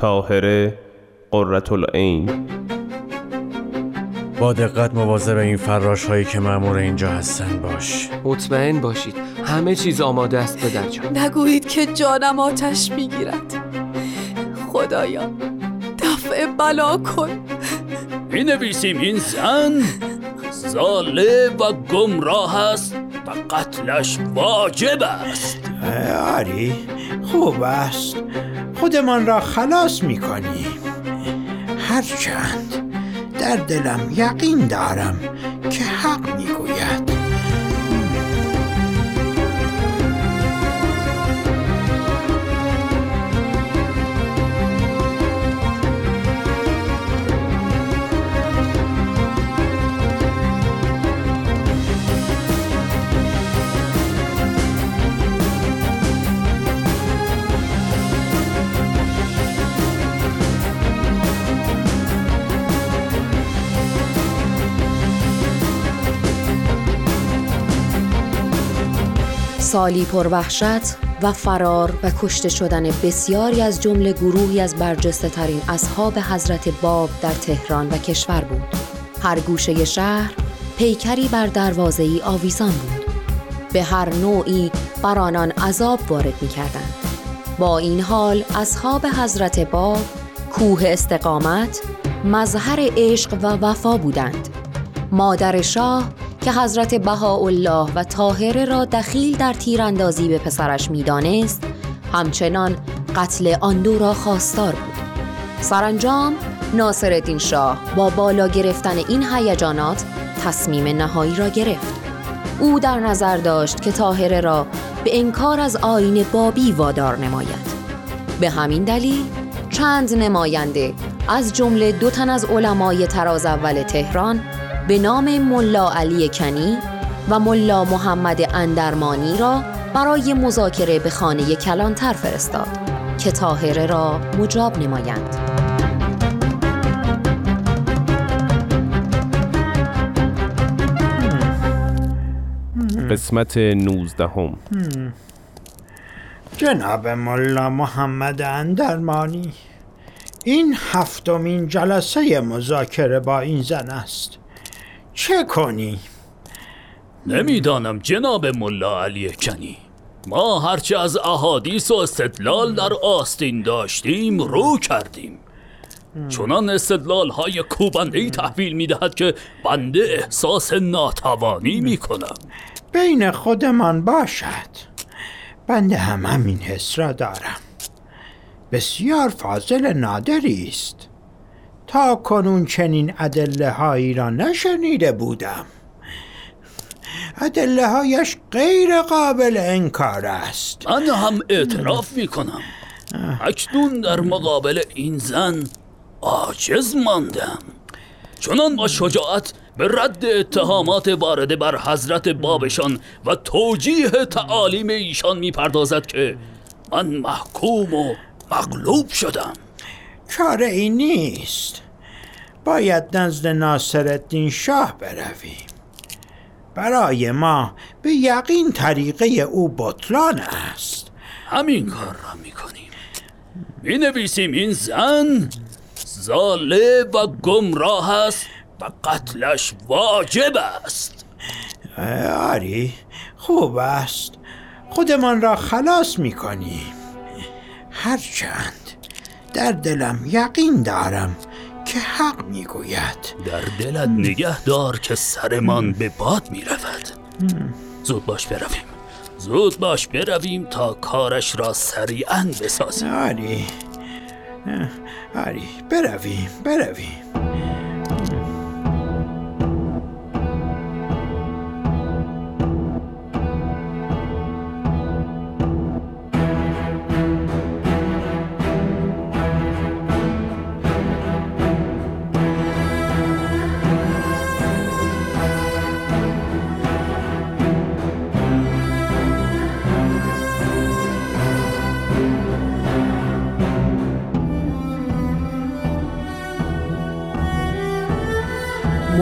تاهره قررت العین با دقت مواظب این فراش هایی که مأمور اینجا هستن باش. مطمئن باشید همه چیز آماده است پدر جان نگویید که جانم آتش می‌گیرد. خدایا دفع بلا کن. می نویسیم این زن زاله و گمراه است و قتلش واجب است. آری خوب است. خودمان را خلاص می کنیم هرچند در دلم یقین دارم سالی پر وحشت و فرار و کشته شدن بسیاری از جمله گروهی از برجسته ترین اصحاب حضرت باب در تهران و کشور بود. هر گوشه شهر پیکری بر دروازه ای آویزان بود. به هر نوعی بر آنان عذاب وارد می کردند. با این حال اصحاب حضرت باب کوه استقامت مظهر عشق و وفا بودند. مادر شاه که حضرت بهاءالله و طاهره را دخیل در تیراندازی به پسرش می‌دانست همچنان قتل آن دو را خواستار بود. سرانجام ناصرالدین شاه با بالا گرفتن این هیجانات تصمیم نهایی را گرفت. او در نظر داشت که طاهره را به انکار از آین بابی وادار نماید. به همین دلیل چند نماینده از جمله دو تن از علمای تراز اول تهران به نام ملا علی کنی و ملا محمد اندرمانی را برای مذاکره به خانه کلانتر فرستاد که تاهره را مجاب نمایند. قسمت نوزدهم جناب ملا محمد اندرمانی این هفتمین جلسه مذاکره با این زن است چه کنی؟ نمی‌دانم جناب ملا علی کنی. ما هرچه از احادیث و استدلال در آستین داشتیم رو کردیم. چنان استدلال های کوبنده ای تحویل می دهد که بنده احساس ناتوانی می کنم بین خودمان باشد. بنده هم همین حس را دارم. بسیار فاضل نادری است. تا کنون چنین ادله هایی را نشنیده بودم. ادله هایش غیر قابل انکار است. من هم اعتراف می کنم اکنون در مقابل این زن عاجز ماندم. چنان با شجاعت به رد اتهامات وارده بر حضرت بابشان و توجیه تعالیم ایشان می پردازد که من محکوم و مغلوب شدم. چاره ای نیست. باید نزد ناصرالدین شاه برویم. برای ما به یقین طریقه او بطلان است. همین کار را می کنیم می نویسیم این زن زاله و گمراه است و قتلش واجب است. آری خوب است. خودمان را خلاص می کنیم هرچند در دلم یقین دارم که حق می‌گوید. در دلت نگه دار که سرمان به باد می رود زود باش برویم. زود باش برویم تا کارش را سریعا بسازیم. آری. آری برویم برویم.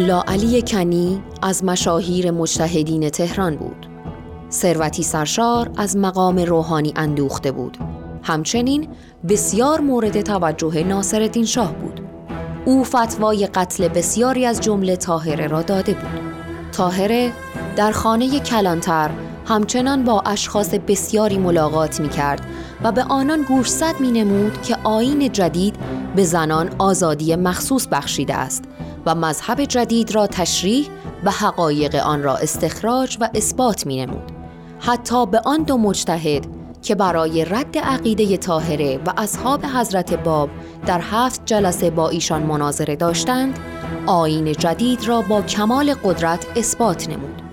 ملا علی کنی از مشاهیر مجتهدین تهران بود. ثروتی سرشار از مقام روحانی اندوخته بود. همچنین بسیار مورد توجه ناصرالدین شاه بود او فتوای قتل بسیاری از جمله تاهره را داده بود تاهره در خانه کلانتر همچنان با اشخاص بسیاری ملاقات می کرد و به آنان گوشزد می نمود که آین جدید به زنان آزادی مخصوص بخشیده است و مذهب جدید را تشریح و حقایق آن را استخراج و اثبات می نمود. حتی به آن دو مجتهد که برای رد عقیده طاهره و اصحاب حضرت باب در هفت جلسه با ایشان مناظره داشتند آین جدید را با کمال قدرت اثبات نمود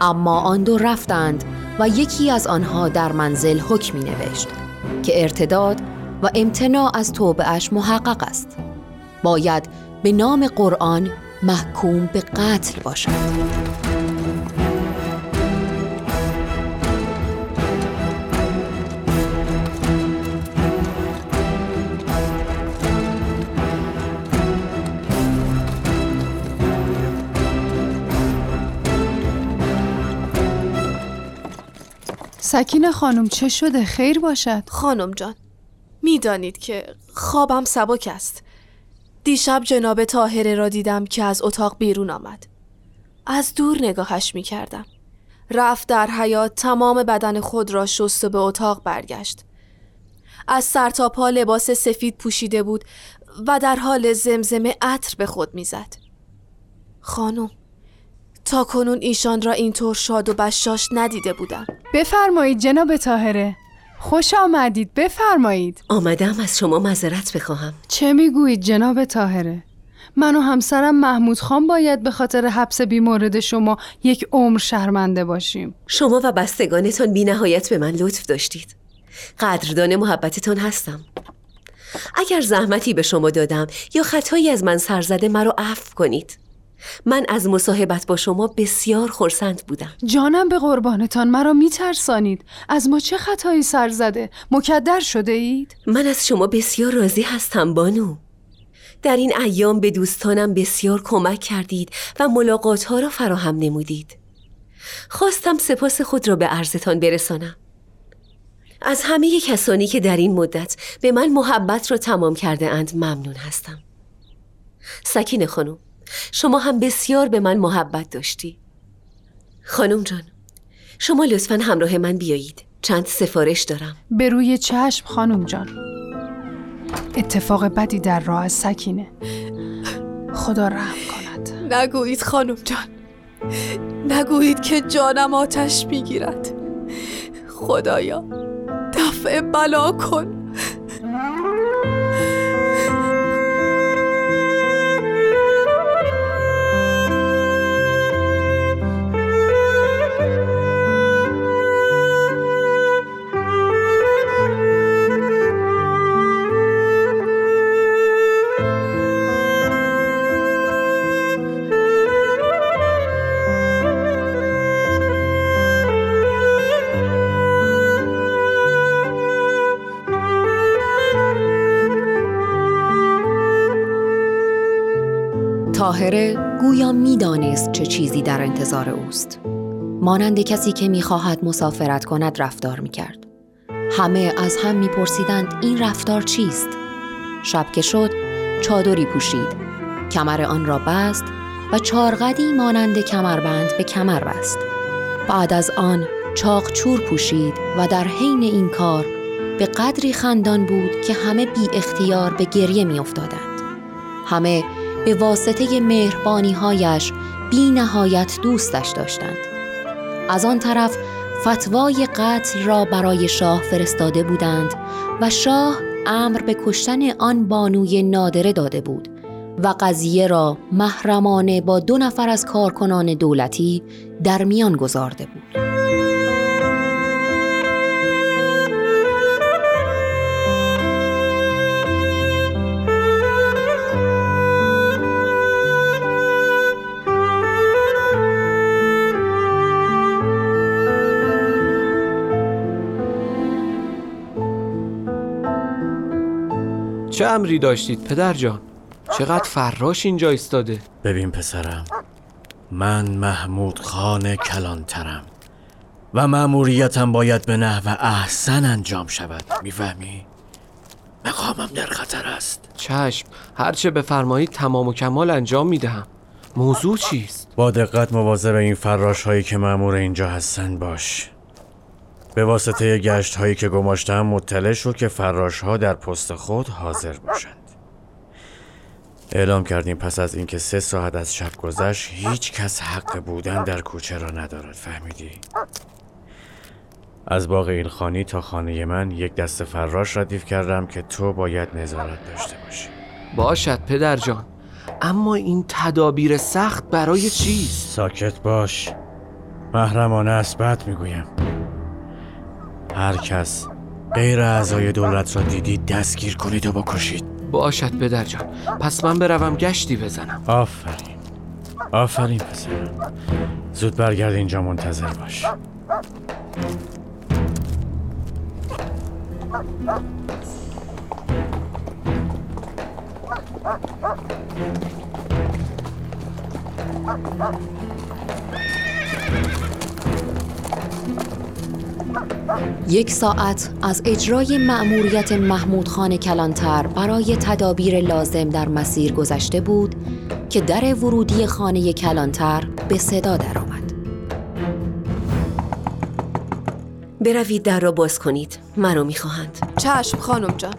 اما آن دو رفتند و یکی از آنها در منزل حکمی نوشت که ارتداد و امتناع از توبهش محقق است. باید به نام قرآن محکوم به قتل باشد. سکینه خانم چه شده؟ خیر باشد. خانم جان می‌دانید که خوابم سبک است. دیشب جناب تاهره را دیدم که از اتاق بیرون آمد. از دور نگاهش می کردم رفت در حیات تمام بدن خود را شست و به اتاق برگشت. از سر تا پا لباس سفید پوشیده بود و در حال زمزمه عطر به خود می‌زد. خانم تا کنون ایشان را اینطور شاد و بشاش ندیده بودم. بفرمایید جناب تاهره خوش آمدید بفرمایید. آمدم از شما معذرت بخواهم. چه می‌گویید جناب تاهره من و همسرم محمود خان باید به خاطر حبس بیمورد شما یک عمر شرمنده باشیم. شما و بستگانتان بی نهایت به من لطف داشتید. قدردان محبتتان هستم. اگر زحمتی به شما دادم یا خطایی از من سرزده مرا عفو کنید. من از مصاحبت با شما بسیار خورسند بودم. جانم به قربانتان مرا میترسانید. از ما چه خطایی سر زده؟ مکدر شده اید؟ من از شما بسیار راضی هستم بانو. در این ایام به دوستانم بسیار کمک کردید و ملاقات ها را فراهم نمودید. خواستم سپاس خود را به عرضتان برسانم. از همه کسانی که در این مدت به من محبت را تمام کرده اند ممنون هستم. سکین خانم. شما هم بسیار به من محبت داشتی. خانم جان شما لطفا همراه من بیایید. چند سفارش دارم. به روی چشم خانم جان. اتفاق بدی در راه از سکینه. خدا رحم کند. نگویید خانم جان. نگویید که جانم آتش می‌گیرد. خدایا دفع بلا کن. تاهره گویا می‌دانست چه چیزی در انتظار اوست. مانند کسی که می‌خواهد مسافرت کند رفتار می‌کرد. همه از هم میپرسیدند این رفتار چیست؟ شب که شد چادری پوشید. کمر آن را بست و چارقدی مانند کمربند به کمر بست. بعد از آن چاقچور پوشید و در حین این کار به قدری خندان بود که همه بی اختیار به گریه می افتادند. همه به واسطه مهربانی هایش بی نهایت دوستش داشتند. از آن طرف فتوای قتل را برای شاه فرستاده بودند و شاه امر به کشتن آن بانوی نادره داده بود و قضیه را محرمانه با دو نفر از کارکنان دولتی در میان گذارده بود. چه امری داشتید پدر جان؟ چقدر فراش اینجا ایستاده؟ ببین پسرم من محمود خان کلانترم و مأموریتم باید به نحو احسن انجام شود می‌فهمی؟ مقامم در خطر است. چشم هرچه بفرمایید تمام و کمال انجام می‌دهم. موضوع چیست؟ با دقت مواظب این فراش هایی که مأمور اینجا هستن باش. به واسطه گشت هایی که گماشتم مطلع شد که فراش ها در پست خود حاضر باشند. اعلام کردیم پس از اینکه سه ساعت از شب گذشت هیچ کس حق بودن در کوچه را ندارد. فهمیدی؟ از باغ ایلخانی تا خانه من یک دست فراش ردیف کردم که تو باید نظارت داشته باشی. باشد پدر جان. اما این تدابیر سخت برای چیست؟ ساکت باش. محرمانه اسبت می‌گویم. هر کس غیر اعضای دولت را دیدید دستگیر کنید و بکشید. باشد پدر جان. پس من بروم گشتی بزنم. آفرین. آفرین پسرم زود برگرد اینجا منتظر باش. یک ساعت از اجرای مأموریت محمود خان کلانتر برای تدابیر لازم در مسیر گذشته بود که در ورودی خانه کلانتر به صدا درآمد. بروید در را باز کنید. مرا می‌خواهند. چشم خانم جان.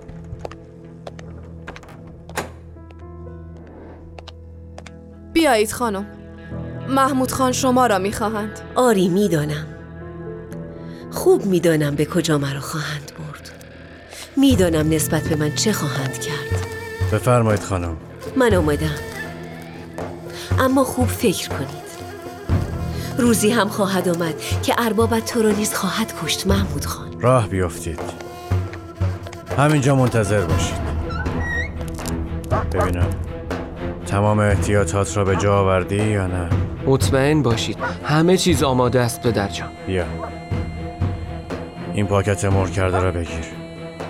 بیایید خانم. محمود خان شما را می‌خواهند. آری می‌دانم. خوب می‌دانم به کجا مرا خواهند برد. می‌دانم نسبت به من چه خواهند کرد. بفرمایید خانم. من آمدم اما خوب فکر کنید. روزی هم خواهد آمد که اربابت تو را نیز خواهد کشت محمود خان. راه بیافتید همینجا منتظر باشید. ببینم تمام احتیاطات را به جا آوردی یا نه؟ مطمئن باشید. همه چیز آماده است پدر جان. بیا. این پاکت مر کرده را بگیر.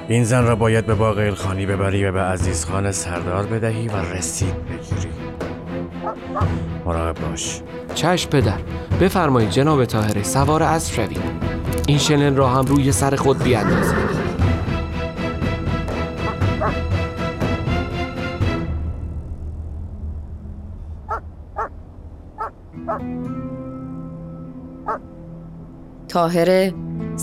این زن را باید به باغ الخانی ببری و به عزیز خان سردار بدهی و رسید بگیری. مراقب باش. چشم پدر بفرمایید جناب طاهره سوار اسب شوید این شنل را هم روی سر خود بیاندازید. تاهره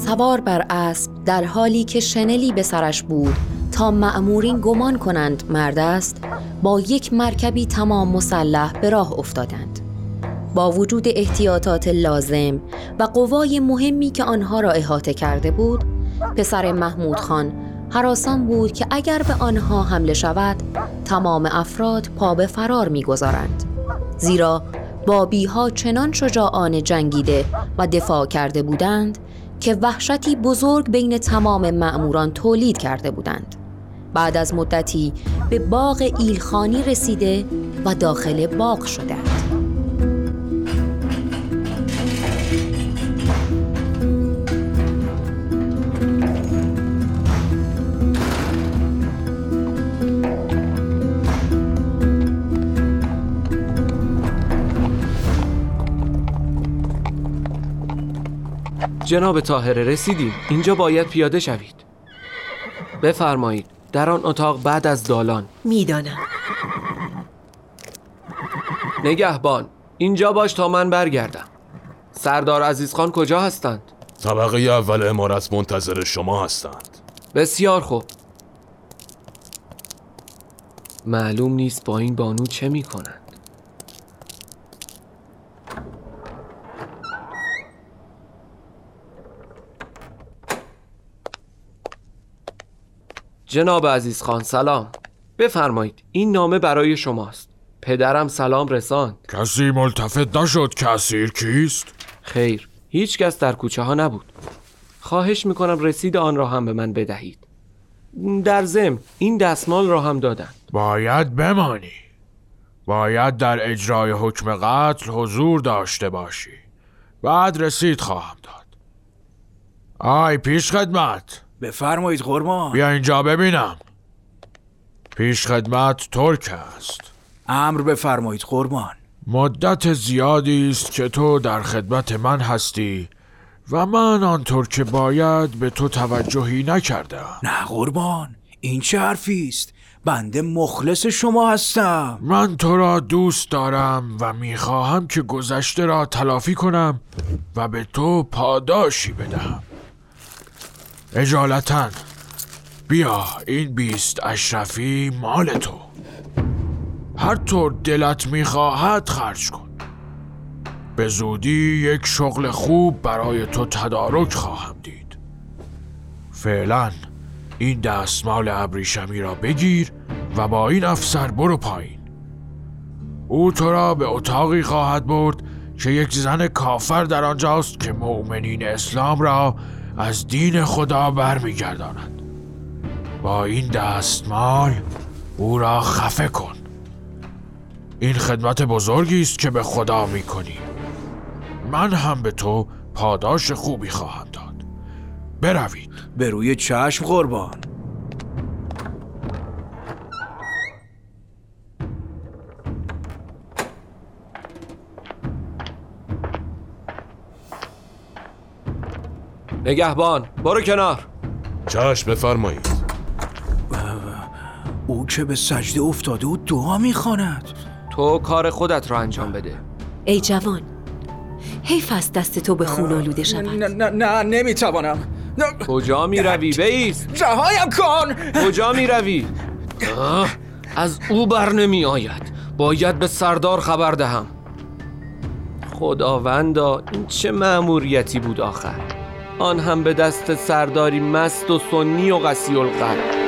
سوار بر اسب در حالی که شنلی به سرش بود تا مأمورین گمان کنند مرد است با یک مرکبی تمام مسلح به راه افتادند. با وجود احتیاطات لازم و قوای مهمی که آنها را احاطه کرده بود پسر محمود خان حراسان بود که اگر به آنها حمله شود تمام افراد پا به فرار می‌گذارند. زیرا بابی ها چنان شجاعانه جنگیده و دفاع کرده بودند که وحشتی بزرگ بین تمام مأموران تولید کرده بودند. بعد از مدتی به باغ ایلخانی رسیده و داخل باغ شدند. جناب طاهره رسیدیم. اینجا باید پیاده شوید. بفرمایید در آن اتاق بعد از دالان. می‌دانم. نگهبان اینجا باش تا من برگردم. سردار عزیز خان کجا هستند؟ طبقه اول امارت منتظر شما هستند. بسیار خوب. معلوم نیست با این بانو چه می جناب عزیز خان سلام. بفرمایید این نامه برای شماست. پدرم سلام رساند. کسی ملتفت نشد که اسیر کیست؟ خیر هیچ کس در کوچه ها نبود. خواهش می‌کنم رسید آن را هم به من بدهید. در ضمن این دستمال را هم دادند باید بمانی. باید در اجرای حکم قتل حضور داشته باشی. بعد رسید خواهم داد. آی پیش خدمت. بفرمایید قربان. بیا اینجا ببینم. پیش خدمت ترک است. امر بفرمایید قربان. مدت زیادی است که تو در خدمت من هستی و من آنطور که باید به تو توجهی نکردم. نه قربان این چه حرفی است؟ بنده مخلص شما هستم. من تو را دوست دارم و می‌خواهم که گذشته را تلافی کنم و به تو پاداشی بدهم. اجالتا. بیا این بیست اشرفی مال تو. هر طور دلت می‌خواهد خرج کن. به زودی یک شغل خوب برای تو تدارک خواهم دید. فعلا این دستمال ابریشمی را بگیر و با این افسر برو پایین. او تو را به اتاقی خواهد برد که یک زن کافر در آنجاست که مؤمنین اسلام را از دین خدا برمیگرداند. با این دستمال او را خفه کن. این خدمت بزرگی است که به خدا می‌کنی. من هم به تو پاداش خوبی خواهم داد. بروید. به روی چشم قربان. نگهبان برو کنار. چشم بفرمایید. او که به سجده افتاده و دعا می‌خواند. تو کار خودت را انجام بده. ای جوان حیف است دست تو به خون آلوده شود. نه نه نه نمی‌توانم. کجا می روی بیست؟ رهایم کن. کجا می روی از او بر نمی آید. باید به سردار خبر دهم. خداوندا این چه مأموریتی بود آخر؟ آن هم به دست سرداری مست و سنی و قسی القلب